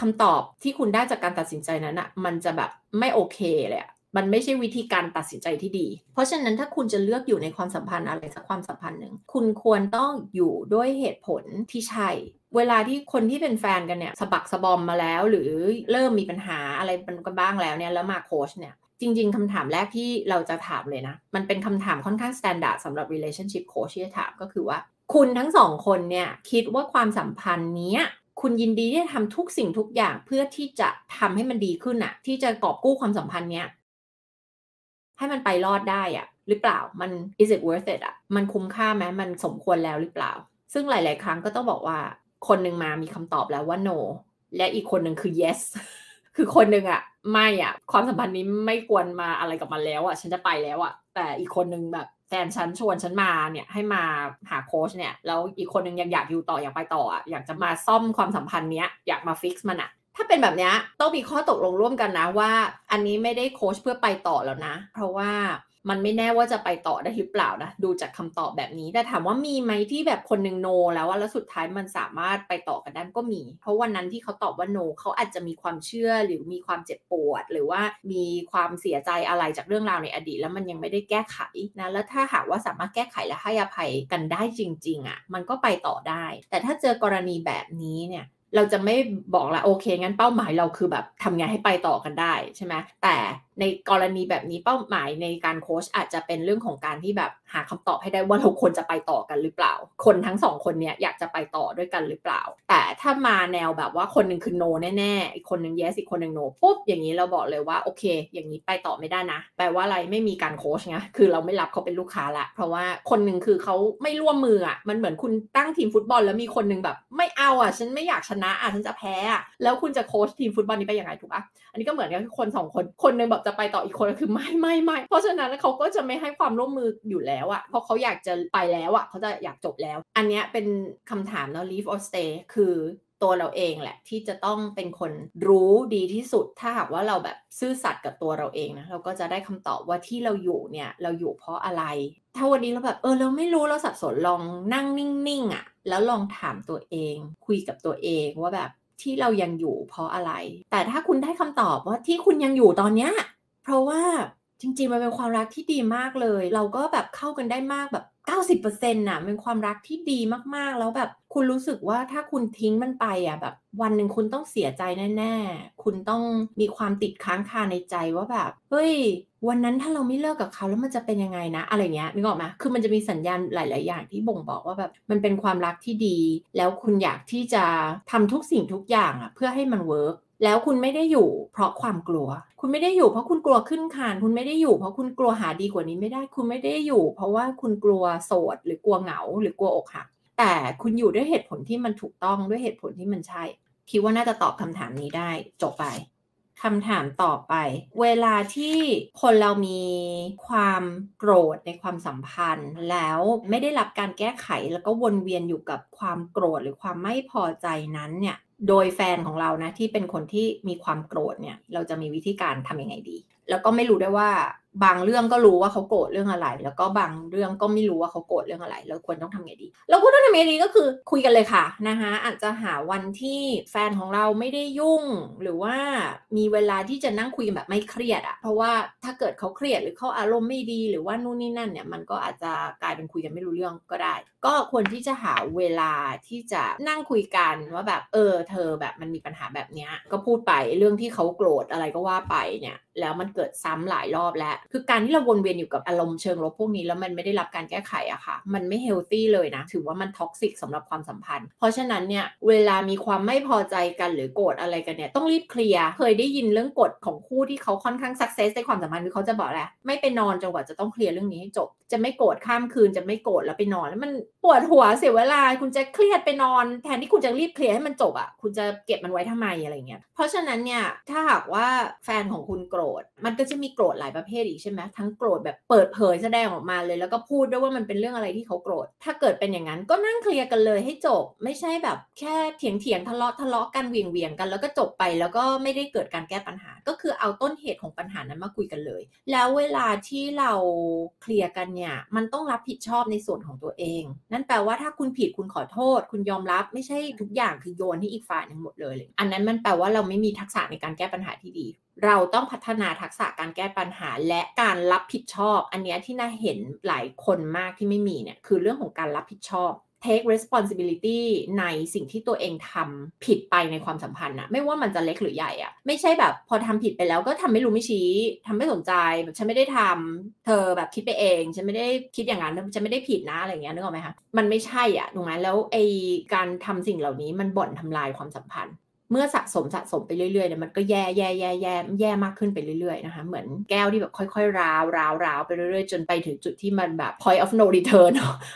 คำตอบที่คุณได้จากการตัดสินใจนั้นอะมันจะแบบไม่โอเคเลยอะ มันไม่ใช่วิธีการตัดสินใจที่ดี เพราะฉะนั้นถ้าคุณจะเลือกอยู่ในความสัมพันธ์อะไรสักความสัมพันธ์หนึ่ง คุณควรต้องอยู่ด้วยเหตุผลที่ใช่ เวลาที่คนที่เป็นแฟนกันเนี่ยสะบักสะบอมมาแล้ว หรือเริ่มมีปัญหาอะไรกันบ้างแล้วเนี่ยแล้วมาโค้ชเนี่ยจริง ๆคำถามแรกที่เราจะถามเลยนะ มันเป็นคำถามค่อนข้าง standard สำหรับ relationship coach ที่จะถามก็คือว่า คุณทั้งสองคนเนี่ยคิดว่าความสัมพันธ์นี้คุณยินดีที่จะทำทุกสิ่งทุกอย่างเพื่อที่จะทำให้มันดีขึ้นอะที่จะกอบกู้ความสัมพันธ์เนี้ย ให้มันไปรอดได้อะหรือเปล่ามัน is it worth it อะมันคุ้มค่าไหมมันสมควรแล้วหรือเปล่า ซึ่งหลาย ๆ ครั้งก็ต้องบอกว่าคนหนึ่งมามีคำตอบแล้วว่า no และอีกคนหนึ่งคือ yes คือคนหนึ่งอะไม่อะความสัมพันธ์นี้ไม่ควรมาอะไรกับมันแล้วอะฉันจะไปแล้วอะแต่อีกคนหนึ่งแบบแฟนฉันชวนฉันมาเนี่ยให้มาหาโค้ชเนี่ยแล้วอีกคนหนึ่งยังอยากอยู่ต่ออยากไปต่ออะอยากจะมาซ่อมความสัมพันธ์เนี้ยอยากมา fix มันอะ ถ้าเป็นแบบนี้ต้องมีข้อตกลงร่วมกันนะว่า อันนี้ไม่ได้โค้ชเพื่อไปต่อแล้วนะ เพราะว่ามันไม่แน่ว่าจะไปต่อได้หรือเปล่านะดูจากคำตอบแบบนี้แต่ถามว่ามีไหมที่แบบคนหนึ่ง no แล้วว่าแล้วสุดท้ายมันสามารถไปต่อกันได้ก็มี เพราะวันนั้นที่เขาตอบว่า no เขาอาจจะมีความเชื่อหรือมีความเจ็บปวด หรือว่ามีความเสียใจอะไรจากเรื่องราวในอดีต แล้วมันยังไม่ได้แก้ไขนะแล้วถ้าหากว่าสามารถแก้ไขและให้อภัยกันได้จริง ๆอะ่ะมันก็ไปต่อได้ แต่ถ้าเจอกรณีแบบนี้เนี่ย เราจะไม่บอกละโอเคงั้นเป้าหมายเราคือแบบทำไงให้ไปต่อกันได้ใช่ไหมแต่ ในกรณีแบบนี้เป้าหมายในการโค้ชอาจจะเป็นเรื่องของการที่แบบหาคำตอบให้ได้ว่าเราควรจะไปต่อกันหรือเปล่า คนทั้งสองคนเนี้ยอยากจะไปต่อด้วยกันหรือเปล่า แต่ถ้ามาแนวแบบว่าคนหนึ่งคือโนแน่ๆอีกคนหนึ่ง yes อีกคนหนึ่งโนปุ๊บอย่างนี้เราบอกเลยว่าโอเค อย่างนี้ไปต่อไม่ได้นะ แปลว่าอะไรไม่มีการโค้ชไงคือเราไม่รับเขาเป็นลูกค้าละ เพราะว่าคนหนึ่งคือเขาไม่ร่วมมืออะมันเหมือนคุณตั้งทีมฟุตบอล แล้วมีคนหนึ่งแบบ ไม่เอาอะฉันไม่อยากชนะอะฉันจะแพ้อะแล้วคุณจะโค้ชทีมฟุตบอลนี้ไปยังไงถูกปะอันนี้ก็เหมือนกับคนสองคนคนหนึ่งแบบจะไปต่ออีกคนคือไม่ไม่ไม่เพราะฉะนั้นเขาก็จะไม่ให้ความร่วมมืออยู่แล้วอะเพราะเขาอยากจะไปแล้วอะเขาจะอยากจบแล้ว อันนี้เป็นคำถามแล้ว leave or stay คือตัวเราเองแหละที่จะต้องเป็นคนรู้ดีที่สุด ถ้าหากว่าเราแบบซื่อสัตย์กับตัวเราเองนะเราก็จะได้คำตอบว่าที่เราอยู่เนี่ยเราอยู่เพราะอะไร ถ้าวันนี้เราแบบเออเราไม่รู้เราสับสนลองนั่งนิ่งๆอะ่ะ แล้วลองถามตัวเอง คุยกับตัวเองว่าแบบที่เรายังอยู่เพราะอะไร แต่ถ้าคุณได้คำตอบว่าที่คุณยังอยู่ตอนเนี้ย เพราะว่าจริงๆ มันเป็นความรักที่ดีมากเลย เราก็แบบเข้ากันได้มากแบบ 90%น่ะเป็นความรักที่ดีมากๆ แล้วแบบคุณรู้สึกว่าถ้าคุณทิ้งมันไปอะแบบ วันหนึ่งคุณต้องเสียใจแน่ๆ คุณต้องมีความติดค้างคาในใจว่าแบบเฮ้ยวันนั้นถ้าเราไม่เลิกกับเขาแล้วมันจะเป็นยังไงนะ อะไรเงี้ยนึกออกไหมคือมันจะมีสัญญาณหลาย ๆ อย่างที่บ่งบอกว่าแบบมันเป็นความรักที่ดี แล้วคุณอยากที่จะทำทุกสิ่งทุกอย่างอะเพื่อให้มันเวิร์ก แล้วคุณไม่ได้อยู่เพราะความกลัว คุณไม่ได้อยู่เพราะคุณกลัวขึ้นคาน คุณไม่ได้อยู่เพราะคุณกลัวหาดีกว่านี้ไม่ได้ คุณไม่ได้อยู่ เพราะว่าคุณกลัวโสด หรือกลัวเหงา หรือกลัวอกหัก แต่คุณอยู่ด้วยเหตุผลที่มันถูกต้องด้วยเหตุผลที่มันใช่ คิดว่าน่าจะตอบคำถามนี้ได้จบไป คำถามต่อไป เวลาที่คนเรามีความโกรธในความสัมพันธ์ แล้วไม่ได้รับการแก้ไขแล้วก็วนเวียนอยู่กับความโกรธหรือความไม่พอใจนั้นเนี่ยโดยแฟนของเรานะที่เป็นคนที่มีความโกรธเนี่ย เราจะมีวิธีการทำยังไงดี แล้วก็ไม่รู้ได้ว่า บางเรื่องก็รู้ว่าเขาโกรธเรื่องอะไร แล้วก็บางเรื่องก็ไม่รู้ว่าเขาโกรธเรื่องอะไรเราควรต้องทำไงดี เราควรต้องทำไงดีก็คือคุยกันเลยค่ะนะคะอาจจะหาวันที่แฟนของเราไม่ได้ยุ่ง หรือว่ามีเวลาที่จะนั่งคุยกันแบบไม่เครียดอะเพราะว่าถ้าเกิดเขาเครียดหรือเขาอารมณ์ไม่ดี หรือว่านู่นนี่นั่นเนี่ยมันก็อาจจะกลายเป็นคุยกันไม่รู้เรื่องก็ได้ ก็ควรที่จะหาเวลาที่จะนั่งคุยกันว่าแบบเออ เธอแบบมันมีปัญหาแบบเนี้ยก็พูดไปเรื่องที่เขาโกรธอะไรก็ว่าไปเนี่ยแล้วมันเกิดซ้ำหลายรอบแล้ว คือการที่เราวนเวียนอยู่กับอารมณ์เชิงลบพวกนี้แล้วมันไม่ได้รับการแก้ไขอะค่ะ มันไม่ healthy เลยนะ ถือว่ามัน toxic สำหรับความสัมพันธ์ เพราะฉะนั้นเนี่ย เวลามีความไม่พอใจกันหรือโกรธอะไรกันเนี่ย ต้องรีบ clear เคยได้ยินเรื่องกฎของคู่ที่เขาค่อนข้าง success ในความสัมพันธ์คือเขาจะบอกแหละ ไม่ไปนอนจนกว่าจะต้อง clear เรื่องนี้ให้จบ จะไม่โกรธข้ามคืน จะไม่โกรธแล้วไปนอน แล้วมันปวดหัวเสียเวลา คุณจะเครียดไปนอน แทนที่คุณจะรีบเคลียร์ให้มันจบอะคุณจะเก็บมันไว้ทำไมอะไรเงี้ยเพราะฉะนั้นเนี่ยถ้าหากว่าแฟนของคุณโกรธ มันก็จะมีโกรธหลายประเภทอีกใช่ไหมทั้งโกรธแบบเปิดเผยแสดงออกมาเลย แล้วก็พูดด้วยว่ามันเป็นเรื่องอะไรที่เขาโกรธ ถ้าเกิดเป็นอย่างนั้นก็นั่งเคลียร์กันเลยให้จบ ไม่ใช่แบบแค่เถียงเถียงทะเลาะทะเลาะกันเวียงเวียงกัน แล้วก็จบไปแล้วก็ไม่ได้เกิดการแก้ปัญหา ก็คือเอาต้นเหตุของปัญหานั้นมาคุยกันเลย แล้วเวลาที่เราเคลียร์กันเนี่ยมันต้องรับผิดชอบในส่วนของตัวเองนนแปลว่าถ้าคุณผิดคุณขอโทษ คุณยอมรับไม่ใช่ทุกอย่างคือโยนให้อีกฝ่ายหนึ่งหมดเลย อันนั้นมันแปลว่าเราไม่มีทักษะในการแก้ปัญหาที่ดี เราต้องพัฒนาทักษะการแก้ปัญหาและการรับผิดชอบ อันนี้ที่น่าเห็นหลายคนมากที่ไม่มีเนี่ยคือเรื่องของการรับผิดชอบ take responsibility ในสิ่งที่ตัวเองทำผิดไปในความสัมพันธ์อะไม่ว่ามันจะเล็กหรือใหญ่อะไม่ใช่แบบพอทำผิดไปแล้วก็ทำไม่รู้ไม่ชี้ทำไม่สนใจแบบฉันไม่ได้ทำเธอแบบคิดไปเองฉันไม่ได้คิดอย่างนั้นฉันไม่ได้ผิดนะอะไรเงี้ยนึกออกไหมคะมันไม่ใช่อะถูกไหมแล้วไอการทำสิ่งเหล่านี้มันบ่อนทำลายความสัมพันธ์ เมื่อสะสมสะสมไปเรื่อยๆเนี่ยมันก็แย่แย่แย่แย่แย่มากขึ้นไปเรื่อยๆนะคะเหมือนแก้วที่แบบค่อยๆราวราวราวไปเรื่อยๆ จนไปถึงจุดที่มันแบบ point of no return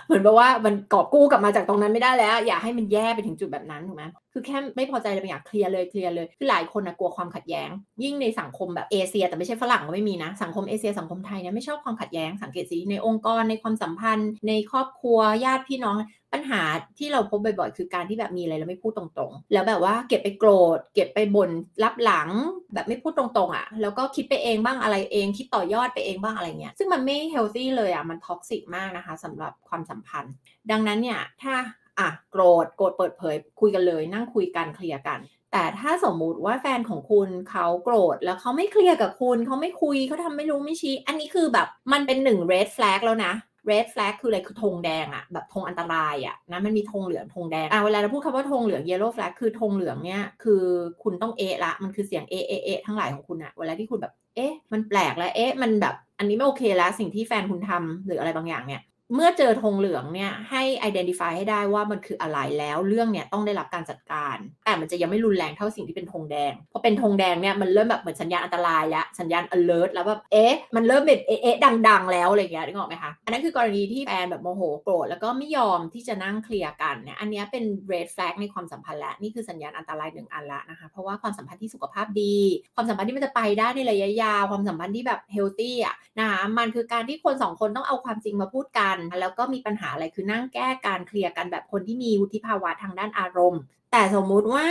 เหมือนแบบว่ามันกอบกู้กลับมาจากตรงนั้นไม่ได้แล้ว อยากให้มันแย่ไปถึงจุดแบบนั้นถูกไหมคือแค่ไม่พอใจเลยอยากเคลียร์เลยเคลียร์เลยคือหลายคนนะกลัวความขัดแย้ง ยิ่งในสังคมแบบเอเชีย แต่ไม่ใช่ฝรั่งก็ไม่มีนะ สังคมเอเชียสังคมไทยเนี่ยไม่ชอบความขัดแย้งสังเกตสิในองค์กรในความสัมพันธ์ ในครอบครัวญาติพี่น้อง ปัญหาที่เราพบบ่อยๆ คือการที่แบบมีอะไรแล้วไม่พูดตรงๆ แล้วแบบว่าเก็บไปโกรธ เก็บไปบ่นลับหลัง แบบไม่พูดตรงๆอะค่ะ แล้วก็คิดไปเองบ้างอะไรเอง คิดต่อยอดไปเองบ้างอะไรเงี้ย ซึ่งมันไม่ healthy เลยอะค่ะ มัน toxic มากนะคะสำหรับความสัมพันธ์ ดังนั้นเนี่ยถ้าอะโกรธ โกรธเปิดเผย คุยกันเลย นั่งคุยกัน clear กันแต่ถ้าสมมุติว่าแฟนของคุณเขาโกรธแล้วเขาไม่เคลียร์กับคุณเขาไม่คุยเขาทำไม่รู้ไม่ชี้ อันนี้คือแบบมันเป็นหนึ่ง red flag แล้วนะ red flag คืออะไรคือธงแดงอะแบบธงอันตรายอะนะมันมีธงเหลืองธงแดงอะเวลาเราพูดคำว่าธงเหลือง yellow flag คือธงเหลืองเนี่ยคือคุณต้องเอะละมันคือเสียงเอะเอะเอะทั้งหลายของคุณอะเวลาที่คุณแบบเอ๊ะมันแปลกแล้วเอ๊ะมันแบบอันนี้ไม่โอเคแล้วสิ่งที่แฟนคุณทำหรืออะไรบางอย่างเนี่ย เมื่อเจอธงเหลืองเนี่ยให้ identify ให้ได้ว่ามันคืออะไรแล้วเรื่องเนี่ยต้องได้รับการจัดการ แต่มันจะยังไม่รุนแรงเท่าสิ่งที่เป็นธงแดงพอเป็นธงแดงเนี่ยมันเริ่มแบบเหมือนสัญญาณอันตรายแล้วสัญญาณ alert แล้วแบบเอ๊ะมันเริ่มเป็นเอ๊ะดัง ๆ แล้วอะไรเงี้ยนึกออกไหมคะอันนั้นคือกรณีที่แฟนแบบโมโหโกรธแล้วก็ไม่ยอมที่จะนั่งเคลียร์กันเนี่ยอันนี้เป็น red flag ในความสัมพันธ์แล้วนี่คือสัญญาณอันตรายหนึ่งอันละนะคะเพราะว่าความสัมพันธ์ที่สุขภาพดี ความสัมพันธ์ที่มันจะไปได้ในระยะยาวความสัมพันธ์ที่แบบ healthy อะนะคะมันคือการที่คนสองคนต้องเอาความจริงมาพูดกันแล้วก็มีปัญหาอะไรคือนั่งแก้การเคลียร์กันแบบคนที่มีวุฒิภาวะทางด้านอารมณ์ แต่สมมุติว่า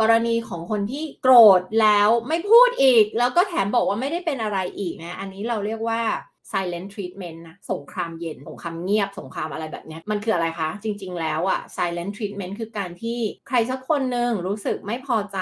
กรณีของคนที่โกรธแล้วไม่พูดอีก แล้วก็แถมบอกว่าไม่ได้เป็นอะไรอีกนะอันนี้เราเรียกว่า silent treatment นะสงครามเย็น สงครามเงียบ สงครามอะไรแบบนี้ มันคืออะไรคะ จริง ๆ แล้วอะ silent treatment คือการที่ใครสักคนหนึ่งรู้สึกไม่พอใจ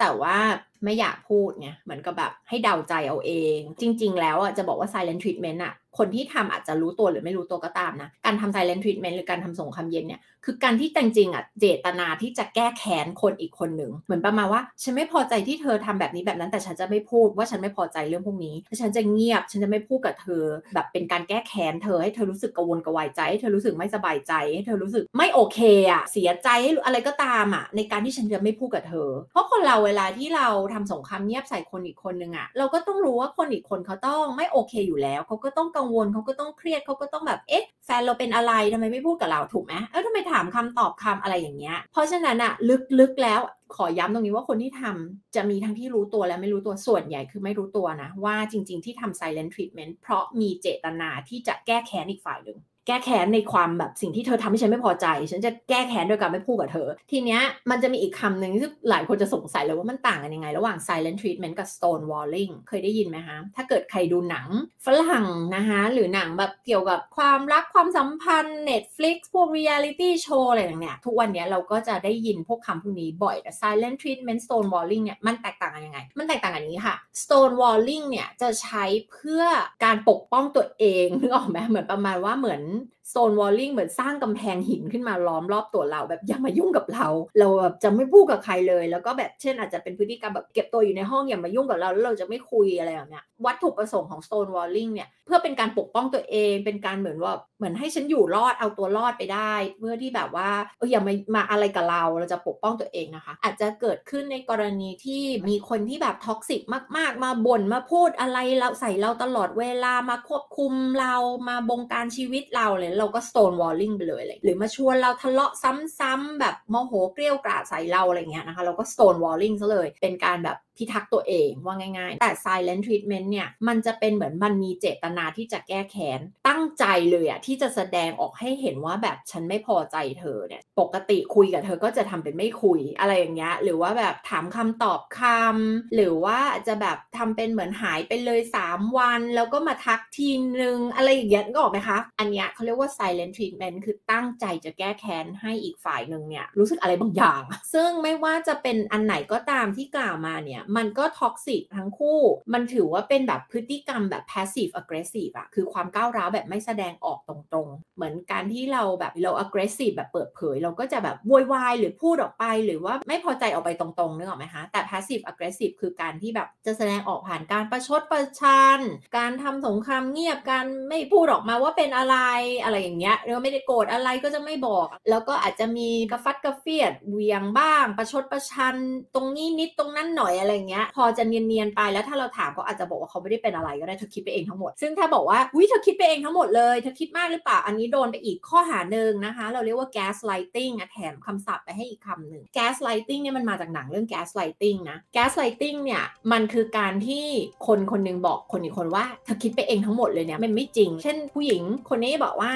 แต่ว่าไม่อยากพูดไงเหมือนกับแบบให้เดาใจเอาเอง จริง ๆ แล้วอะจะบอกว่า silent treatment อะ คนที่ทำอาจจะรู้ตัวหรือไม่รู้ตัวก็ตามนะ การทำ silent treatment หรือการทำสงครามเย็นเนี่ย คือการที่จริงๆอะเจตนาที่จะแก้แค้นคนอีกคนหนึ่งเหมือนประมาณว่าฉันไม่พอใจที่เธอทำแบบนี้แบบนั้นแต่ฉันจะไม่พูดว่าฉันไม่พอใจเรื่องพวกนี้ฉันจะเงียบฉันจะไม่พูดกับเธอ แบบเป็นการแก้แค้นเธอให้เธอรู้สึกกังวลกระวายใจให้เธอรู้สึกไม่สบายใจให้เธอรู้สึกไม่โอเคอะเสียใจอะไรก็ตามอะในการที่ฉันจะไม่พูดกับเธอ เพราะคนเราเวลาที่เราทำสงครามเงียบใส่คนอีกคนหนึ่งอะเราก็ต้องรู้ว่าคนอีกคนเขาต้องไม่โอเคอยู่แล้วเขาก็ต้องกังวลเขาก็ต้องเครียดเขาก็ต้องแบบเอ๊ะแฟนเราเป็นอะไรทำไมไม่พูดกับเราถูกไหมเออทำไมถามคำตอบคำอะไรอย่างเงี้ย เพราะฉะนั้นอะลึกๆแล้วขอย้ำตรงนี้ว่าคนที่ทำจะมีทั้งที่รู้ตัวและไม่รู้ตัวส่วนใหญ่คือไม่รู้ตัวนะ ว่าจริง ๆ ที่ทำ silent treatment เพราะมีเจตนาที่จะแก้แค้นอีกฝ่ายหนึ่ง แก้แค้นในความแบบสิ่งที่เธอทำให้ฉันไม่พอใจ ฉันจะแก้แค้นโดยการไม่พูดกับเธอ ทีเนี้ยมันจะมีอีกคำหนึ่งที่หลายคนจะสงสัยเลยว่ามันต่างกันยังไง ระหว่าง silent treatment กับ stonewalling เคยได้ยินไหมคะ ถ้าเกิดใครดูหนังฝรั่งนะคะหรือหนังแบบเกี่ยวกับความรักความสัมพันธ์ Netflix พวก reality show อะไรอย่างเนี้ยทุกวันนี้เราก็จะได้ยินพวกคำพวกนี้บ่อยแต่ silent treatment stonewalling เนี่ยมันแตกต่างกันยังไง มันแตกต่างกันอย่างนี้ค่ะ stonewalling เนี่ยจะใช้เพื่อการปกป้องตัวเองนึกออกไหมเหมือนประมาณว่าเหมือน an, โซนวอลลิงเหมือนสร้างกำแพงหินขึ้นมาล้อมรอบตัวเรา แบบอย่ามายุ่งกับเรา เราแบบจะไม่พูดกับใครเลย แล้วก็แบบเช่นอาจจะเป็นพฤติกรรมแบบเก็บตัวอยู่ในห้องอย่ามายุ่งกับเราแล้วเราจะไม่คุยอะไรแบบเนี้ยวัตถุประสงค์ของโซนวอลลิงเนี่ยเพื่อเป็นการปกป้องตัวเองเป็นการเหมือนว่าเหมือนให้ฉันอยู่รอดเอาตัวรอดไปได้ เพื่อที่แบบว่าเอออย่ามามาอะไรกับเราเราจะปกป้องตัวเองนะคะ อาจจะเกิดขึ้นในกรณีที่มีคนที่แบบ toxic มาก ๆ มาบ่นมาพูดอะไรเราใส่เราตลอดเวลามาควบคุมเรามาบงการชีวิตเราเลยเราก็ stone walling ไปเลยเลย หรือมาชวนเราทะเลาะซ้ำๆแบบโมโหเกรี้ยวกราดใส่เราอะไรเงี้ยนะคะ เราก็ stone walling ซะเลย เป็นการแบบพิทักษ์ตัวเองว่าง่ายๆ แต่ silent treatment เนี่ย มันจะเป็นเหมือนมันมีเจตนาที่จะแก้แค้น ตั้งใจเลยอะที่จะแสดงออกให้เห็นว่าแบบฉันไม่พอใจเธอเนี่ย ปกติคุยกับเธอก็จะทำเป็นไม่คุยอะไรอย่างเงี้ย หรือว่าแบบถามคำตอบคำหรือว่าจะแบบทำเป็นเหมือนหายไปเลย 3 วัน แล้วก็มาทักทีนึง อะไรอย่างเงี้ยนึกออกไหมคะ อันเนี้ยเขาเรียกว่า silent treatment คือตั้งใจจะแก้แค้นให้อีกฝ่ายหนึ่งเนี่ยรู้สึกอะไรบางอย่าง ซึ่งไม่ว่าจะเป็นอันไหนก็ตามที่กล่าวมาเนี่ยมันก็ toxic ทั้งคู่ มันถือว่าเป็นแบบพฤติกรรมแบบ passive aggressive อะคือความก้าวร้าวแบบไม่แสดงออกตรงๆ เหมือนการที่เราแบบเรา aggressive แบบเปิดเผย เราก็จะแบบโวยวายหรือพูดออกไป หรือว่าไม่พอใจออกไปตรงๆนึกออกไหมคะแต่ passive aggressive คือการที่แบบจะแสดงออกผ่านการประชดประชัน การทำสงครามเงียบการไม่พูดออกมาว่าเป็นอะไรอะไรอย่างเงี้ยหรือไม่ได้โกรธอะไรก็จะไม่บอก แล้วก็อาจจะมีกระฟัดกระเฟียดเวียงบ้าง ประชดประชัน ตรงนี้นิดตรงนั้นหน่อยอะไรเงี้ย พอจะเนียนๆไปแล้วถ้าเราถามเขาอาจจะบอกว่าเขาไม่ได้เป็นอะไรก็ได้เธอคิดไปเองทั้งหมด ซึ่งถ้าบอกว่าอุ้ยเธอคิดไปเองทั้งหมดเลยเธอคิดมากหรือเปล่าอันนี้โดนไปอีกข้อหาหนึ่งนะคะ เราเรียกว่า gaslighting แถมคำศัพท์ไปให้อีกคำหนึ่ง gaslighting เนี่ยมันมาจากหนังเรื่อง gaslighting นะ gaslighting เนี่ยมันคือการที่คนคนนึงบอกคนอีกคนว่าเธอคิดไปเองทั้งหมดเลยเนี่ยมันไม่จริง เช่นผู้หญิงคนนี้บอกว่า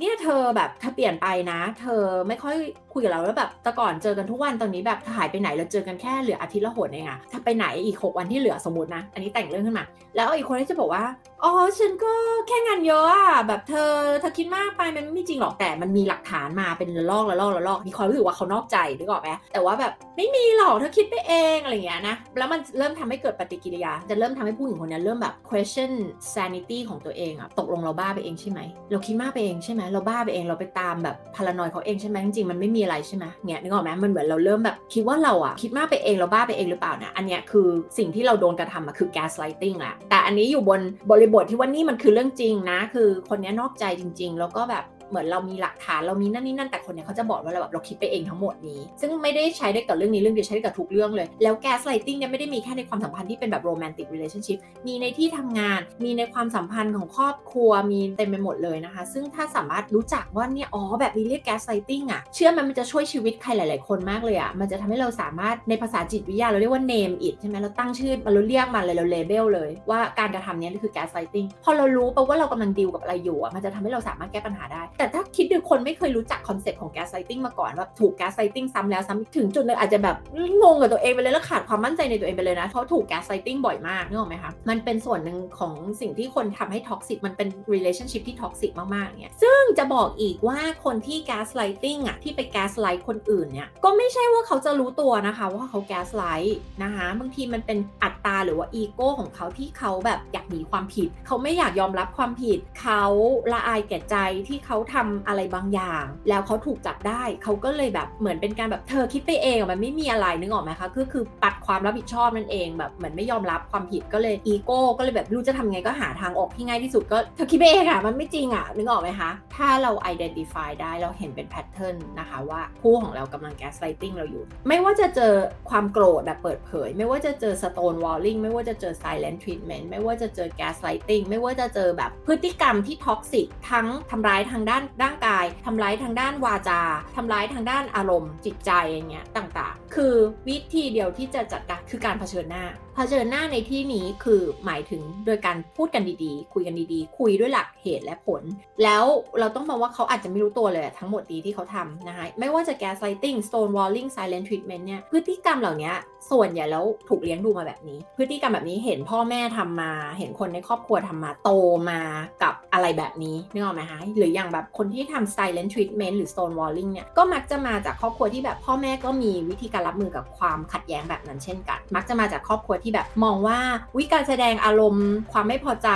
เนี่ยเธอแบบเธอเปลี่ยนไปนะ เธอไม่ค่อยคุยกับเราแล้วแบบแต่ก่อนเจอกันทุกวันตอนนี้แบบหายไปไหนเราเจอกันแค่เหลืออาทิตย์ละหนเองอะถ้าไปไหนอีก 6 วันที่เหลือสมมตินะ อันนี้แต่งเรื่องขึ้นมา แล้วอีกคนที่จะบอกว่า อ๋อฉันก็แค่งานเยอะอะแบบเธอเธอคิดมากไปมันไม่จริงหรอกแต่มันมีหลักฐานมาเป็นระลอกระลอกระลอกมีความรู้สึกว่าเขานอกใจนึกออกไหมแต่ว่าแบบไม่มีหรอกเธอคิดไปเองอะไรอย่างเงี้ยนะแล้วมันเริ่มทำให้เกิดปฏิกิริยา จะเริ่มทำให้ผู้หญิงคนนี้เริ่มแบบ question sanity ของตัวเองอะตกลงเราบ้าไปเองใช่ไหมเราคิดมากไปเองใช่ไหมเราบ้าไปเองเราไปตามแบบพารานอยเขาเองใช่ไหมจริงๆมันไม่มีอะไรใช่ไหมเนี่ยนึกออกไหมมันเหมือนเราเริ่มแบบคิดว่าเราอะคิดมากไปเองเราบ้าไปเองหรือเปล่านะอันเนี้ยคือสิ่งที่เราโดนกระทำอะคือ gaslighting แหละแต่อันนี้อยู่บนบริบทที่ว่านี่มันคือเรื่องจริงนะ คือคนนี้นอกใจจริง ๆ แล้วก็แบบ เหมือนเรามีหลักฐานเรามีนั่นนี่นั่นแต่คนเนี้ยเขาจะบอกว่าเราแบบเราคิดไปเองทั้งหมดนี้ ซึ่งไม่ได้ใช้ได้กับเรื่องนี้เรื่องเดียวใช้ได้กับทุกเรื่องเลย แล้ว gaslighting เนี่ยไม่ได้มีแค่ในความสัมพันธ์ที่เป็นแบบ romantic relationship มีในที่ทำงาน มีในความสัมพันธ์ของครอบครัวมีเต็มไปหมดเลยนะคะ ซึ่งถ้าสามารถรู้จักว่าเนี่ยอ๋อแบบนี้เรียก gaslighting อะเชื่อมันมันจะช่วยชีวิตใครหลาย ๆ คนมากเลยอะมันจะทำให้เราสามารถในภาษาจิตวิทยาเราเรียกว่า name it ใช่ไหมเราตั้งชื่อมันเราเรียกมันเลยเรา label เลย ว่าการกระทำนี้คือ gaslighting พอเรารู้ปะว่าเรากำลังดีลกับอะไรอยู่อะมันจะทำให้เราสามารถแก้ปัญหาได้แต่ถ้าคิดดูคนไม่เคยรู้จักคอนเซ็ปต์ของ gaslighting มาก่อนว่าถูก gaslighting ซ้ำแล้วซ้ำถึงจุดนึงอาจจะแบบงงกับตัวเองไปเลยแล้วขาดความมั่นใจในตัวเองไปเลยนะเพราะถูก gaslighting บ่อยมากนึกออกไหมคะมันเป็นส่วนหนึ่งของสิ่งที่คนทำให้ toxic มันเป็น relationship ที่ toxic มากๆเนี่ยซึ่งจะบอกอีกว่าคนที่ gaslighting อะที่ไป gaslight คนอื่นเนี่ยก็ไม่ใช่ว่าเขาจะรู้ตัวนะคะ ว่าเขา gaslight นะคะบางทีมันเป็นอัตตาหรือว่าอีโก้ของเขาที่เขาแบบอยากหนีความผิด เขาไม่อยากยอมรับความผิด เขาละอายแก่ใจที่เขาทำอะไรบางอย่าง แล้วเขาถูกจับได้เขาก็เลยแบบเหมือนเป็นการแบบเธอคิดไปเองอมันไม่มีอะไรนึกออกไหมคะก็คือปัดความรับผิดชอบนั่นเองแบบเหมือนไม่ยอมรับความผิดก็เลยอีโก้ก็เลยแบบรู้จะทำไงก็หาทางออกที่ง่ายที่สุดก็เธอคิดไปเองอะมันไม่จริงอะนึกออกไหมคะถ้าเรา identify ได้เราเห็นเป็นแพทเทิร์นนะคะว่าคู่ของเรากำลัง gaslighting เราอยู่ ไม่ว่าจะเจอความโกรธแบบเปิดเผย ไม่ว่าจะเจอ stone walling ไม่ว่าจะเจอ silent treatment ไม่ว่าจะเจอ gaslighting ไม่ว่าจะเจอแบบพฤติกรรมที่ toxic ทั้งทำร้ายทางด้านร่างกายทำร้ายทางด้านวาจาทำร้ายทางด้านอารมณ์จิตใจอย่างเงี้ยต่างๆ คือวิธีเดียวที่จะจัดการคือการเผชิญหน้าเผชิญหน้าในที่นี้คือหมายถึงโดยการพูดกันดีๆ คุยกันดีๆ คุยด้วยหลักเหตุและผล แล้วเราต้องมองว่าเขาอาจจะไม่รู้ตัวเลยทั้งหมดดีที่เขาทำนะคะไม่ว่าจะ gaslighting stonewalling silent treatment เนี่ยพฤติกรรมเหล่านี้ส่วนใหญ่แล้วถูกเลี้ยงดูมาแบบนี้ พฤติกรรมแบบนี้เห็นพ่อแม่ทำมา เห็นคนในครอบครัวทำมาโตมากับอะไรแบบนี้นึกออกไหมคะหรืออย่างแบบคนที่ทำ silent treatment หรือ stonewalling เนี่ยก็มักจะมาจากครอบครัวที่แบบพ่อแม่ก็มีวิธีการรับมือกับความขัดแย้งแบบนั้นเช่นกัน มักจะมาจากครอบครัวที่แบบมองว่าวิการแสดงอารมณ์ ความไม่พอใจ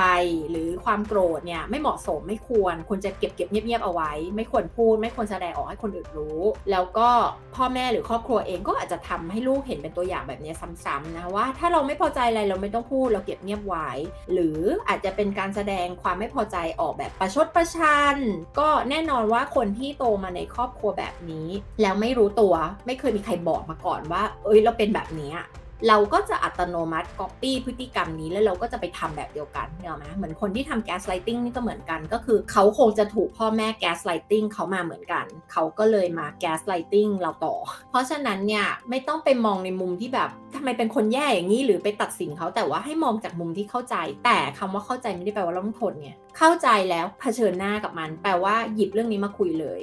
หรือความโกรธเนี่ยไม่เหมาะสมไม่ควรควรจะเก็บเก็บเงียบๆเอาไว้ ไม่ควรพูด ไม่ควรแสดงออกให้คนอื่นรู้ แล้วก็พ่อแม่หรือครอบครัวเองก็อาจจะทำให้ลูกเห็นเป็นตัวอย่างแบบนี้ซ้ำๆนะว่าถ้าเราไม่พอใจอะไรเราไม่ต้องพูดเราเก็บเงียบไว้ หรืออาจจะเป็นการแสดงความไม่พอใจออกแบบประชดประชัน ก็แน่นอนว่าคนที่โตมาในครอบครัวแบบนี้ แล้วไม่รู้ตัวไม่เคยมีใครบอกมาก่อนว่า เอ้ยเราเป็นแบบนี้ เราก็จะอัตโนมัติ copy พฤติกรรมนี้แล้วเราก็จะไปทำแบบเดียวกันเนี่ยไหมเหมือนคนที่ทำ gaslighting นี่ก็เหมือนกัน ก็คือเขาคงจะถูกพ่อแม่ gaslighting เขามาเหมือนกัน เขาก็เลยมา gaslighting เราต่อ เพราะฉะนั้นเนี่ยไม่ต้องไปมองในมุมที่แบบทำไมเป็นคนแย่อย่างนี้หรือไปตัดสินเขาแต่ว่าให้มองจากมุมที่เข้าใจ แต่คำว่าเข้าใจไม่ได้แปลว่าเราต้องทนไงเข้าใจแล้วเผชิญหน้ากับมัน แปลว่าหยิบเรื่องนี้มาคุยเลย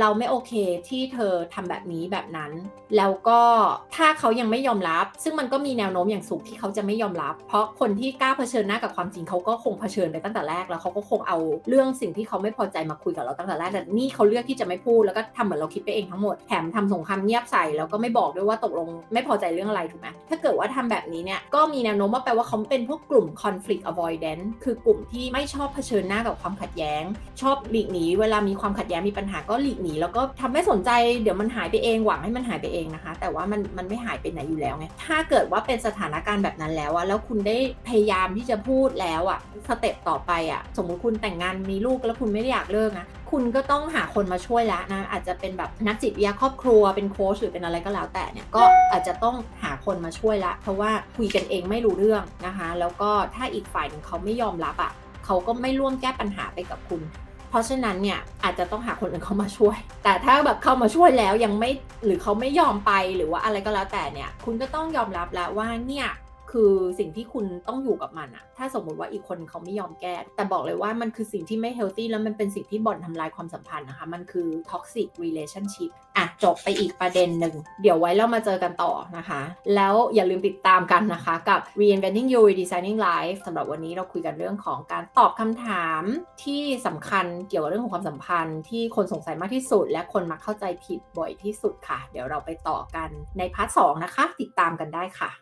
เราไม่โอเคที่เธอทำแบบนี้แบบนั้น แล้วก็ถ้าเขายังไม่ยอมรับ ซึ่งมันก็มีแนวโน้มอย่างสูงที่เขาจะไม่ยอมรับ เพราะคนที่กล้าเผชิญหน้ากับความจริงเขาก็คงเผชิญไปตั้งแต่แรกแล้วเขาก็คงเอาเรื่องสิ่งที่เขาไม่พอใจมาคุยกับเราตั้งแต่แรกแต่นี่เขาเลือกที่จะไม่พูดแล้วก็ทำเหมือนเราคิดไปเองทั้งหมดแถมทำสงครามเงียบใส่แล้วก็ไม่บอกด้วยว่าตกลงไม่พอใจเรื่องอะไรถูกไหมถ้าเกิดว่าทำแบบนี้เนี่ยก็มีแนวโน้มว่าแปลว่าเขาเป็นพวกกลุ่ม conflict avoidance คือกลุ่มที่ไม่ชอบเผชิญหน้ากับความขัดแย้ง ชอบหลีกหนีเวลามีความขัดแย้งมีปัญหาก็หลีกหนีแล้วก็ทำไม่สนใจเดี๋ยวมันหายไปเองหวังให้มันหายไปเองนะคะ แต่ว่ามันมันไม่หายไปไหนอยู่แล้วไงถ้าเกิดว่าเป็นสถานการณ์แบบนั้นแล้วอะแล้วคุณได้พยายามที่จะพูดแล้วอะสเต็ปต่อไปอะสมมุติคุณแต่งงานมีลูกแล้วคุณไม่ได้อยากเลิกนะคุณก็ต้องหาคนมาช่วยแล้วนะอาจจะเป็นแบบนักจิตวิทยาครอบครัวเป็นโค้ชหรือเป็นอะไรก็แล้วแต่เนี่ยก็อาจจะต้องหาคนมาช่วยละ เพราะว่าคุยกันเองไม่รู้เรื่องนะคะ แล้วก็ถ้าอีกฝ่ายหนึ่งเขาไม่ยอมรับอะเขาก็ไม่ร่วมแก้ปัญหาไปกับคุณ ราะฉะนั้นเนี่ยอาจจะต้องหาคนอื่นเข้ามาช่วย แต่ถ้าแบบเข้ามาช่วยแล้วยังไม่หรือเขาไม่ยอมไปหรือว่าอะไรก็แล้วแต่เนี่ย คุณก็ต้องยอมรับแล้วว่าเนี่ย คือสิ่งที่คุณต้องอยู่กับมันอะถ้าสมมุติว่าอีกคนเขาไม่ยอมแก้ แต่บอกเลยว่ามันคือสิ่งที่ไม่เฮลตี้แล้วมันเป็นสิ่งที่บ่อนทำลายความสัมพันธ์นะคะ มันคือ toxic relationship อะ จบไปอีกประเด็นหนึ่ง เดี๋ยวไว้เรามาเจอกันต่อนะคะ แล้วอย่าลืมติดตามกันนะคะกับ reinventing you redesigning life สำหรับวันนี้เราคุยกันเรื่องของการตอบคำถามที่สำคัญเกี่ยวกับเรื่องของความสัมพันธ์ที่คนสงสัยมากที่สุด และคนมักเข้าใจผิดบ่อยที่สุดค่ะ เดี๋ยวเราไปต่อกันใน part สองนะคะ ติดตามกันได้ค่ะ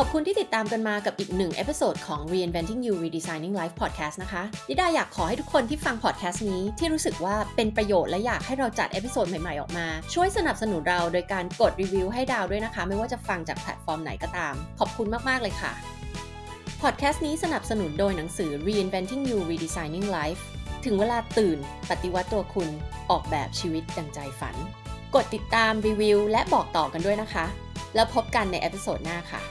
ขอบคุณที่ติดตามกันมากับอีกหนึ่ง episode ของ Reinventing You Redesigning Life Podcast นะคะดิดาอยากขอให้ทุกคนที่ฟังพอดแคสต์นี้ที่รู้สึกว่าเป็นประโยชน์และอยากให้เราจัด episode ใหม่ๆออกมา ช่วยสนับสนุนเราโดยการกดรีวิวให้ดาวด้วยนะคะ ไม่ว่าจะฟังจากแพลตฟอร์มไหนก็ตาม ขอบคุณมากๆเลยค่ะพอดแคสต์นี้สนับสนุนโดยหนังสือ Reinventing You Redesigning Life ถึงเวลาตื่น ปฏิวัติตัวคุณออกแบบชีวิตดังใจฝัน กดติดตามรีวิวและบอกต่อกันด้วยนะคะ แล้วพบกันใน episode หน้าค่ะ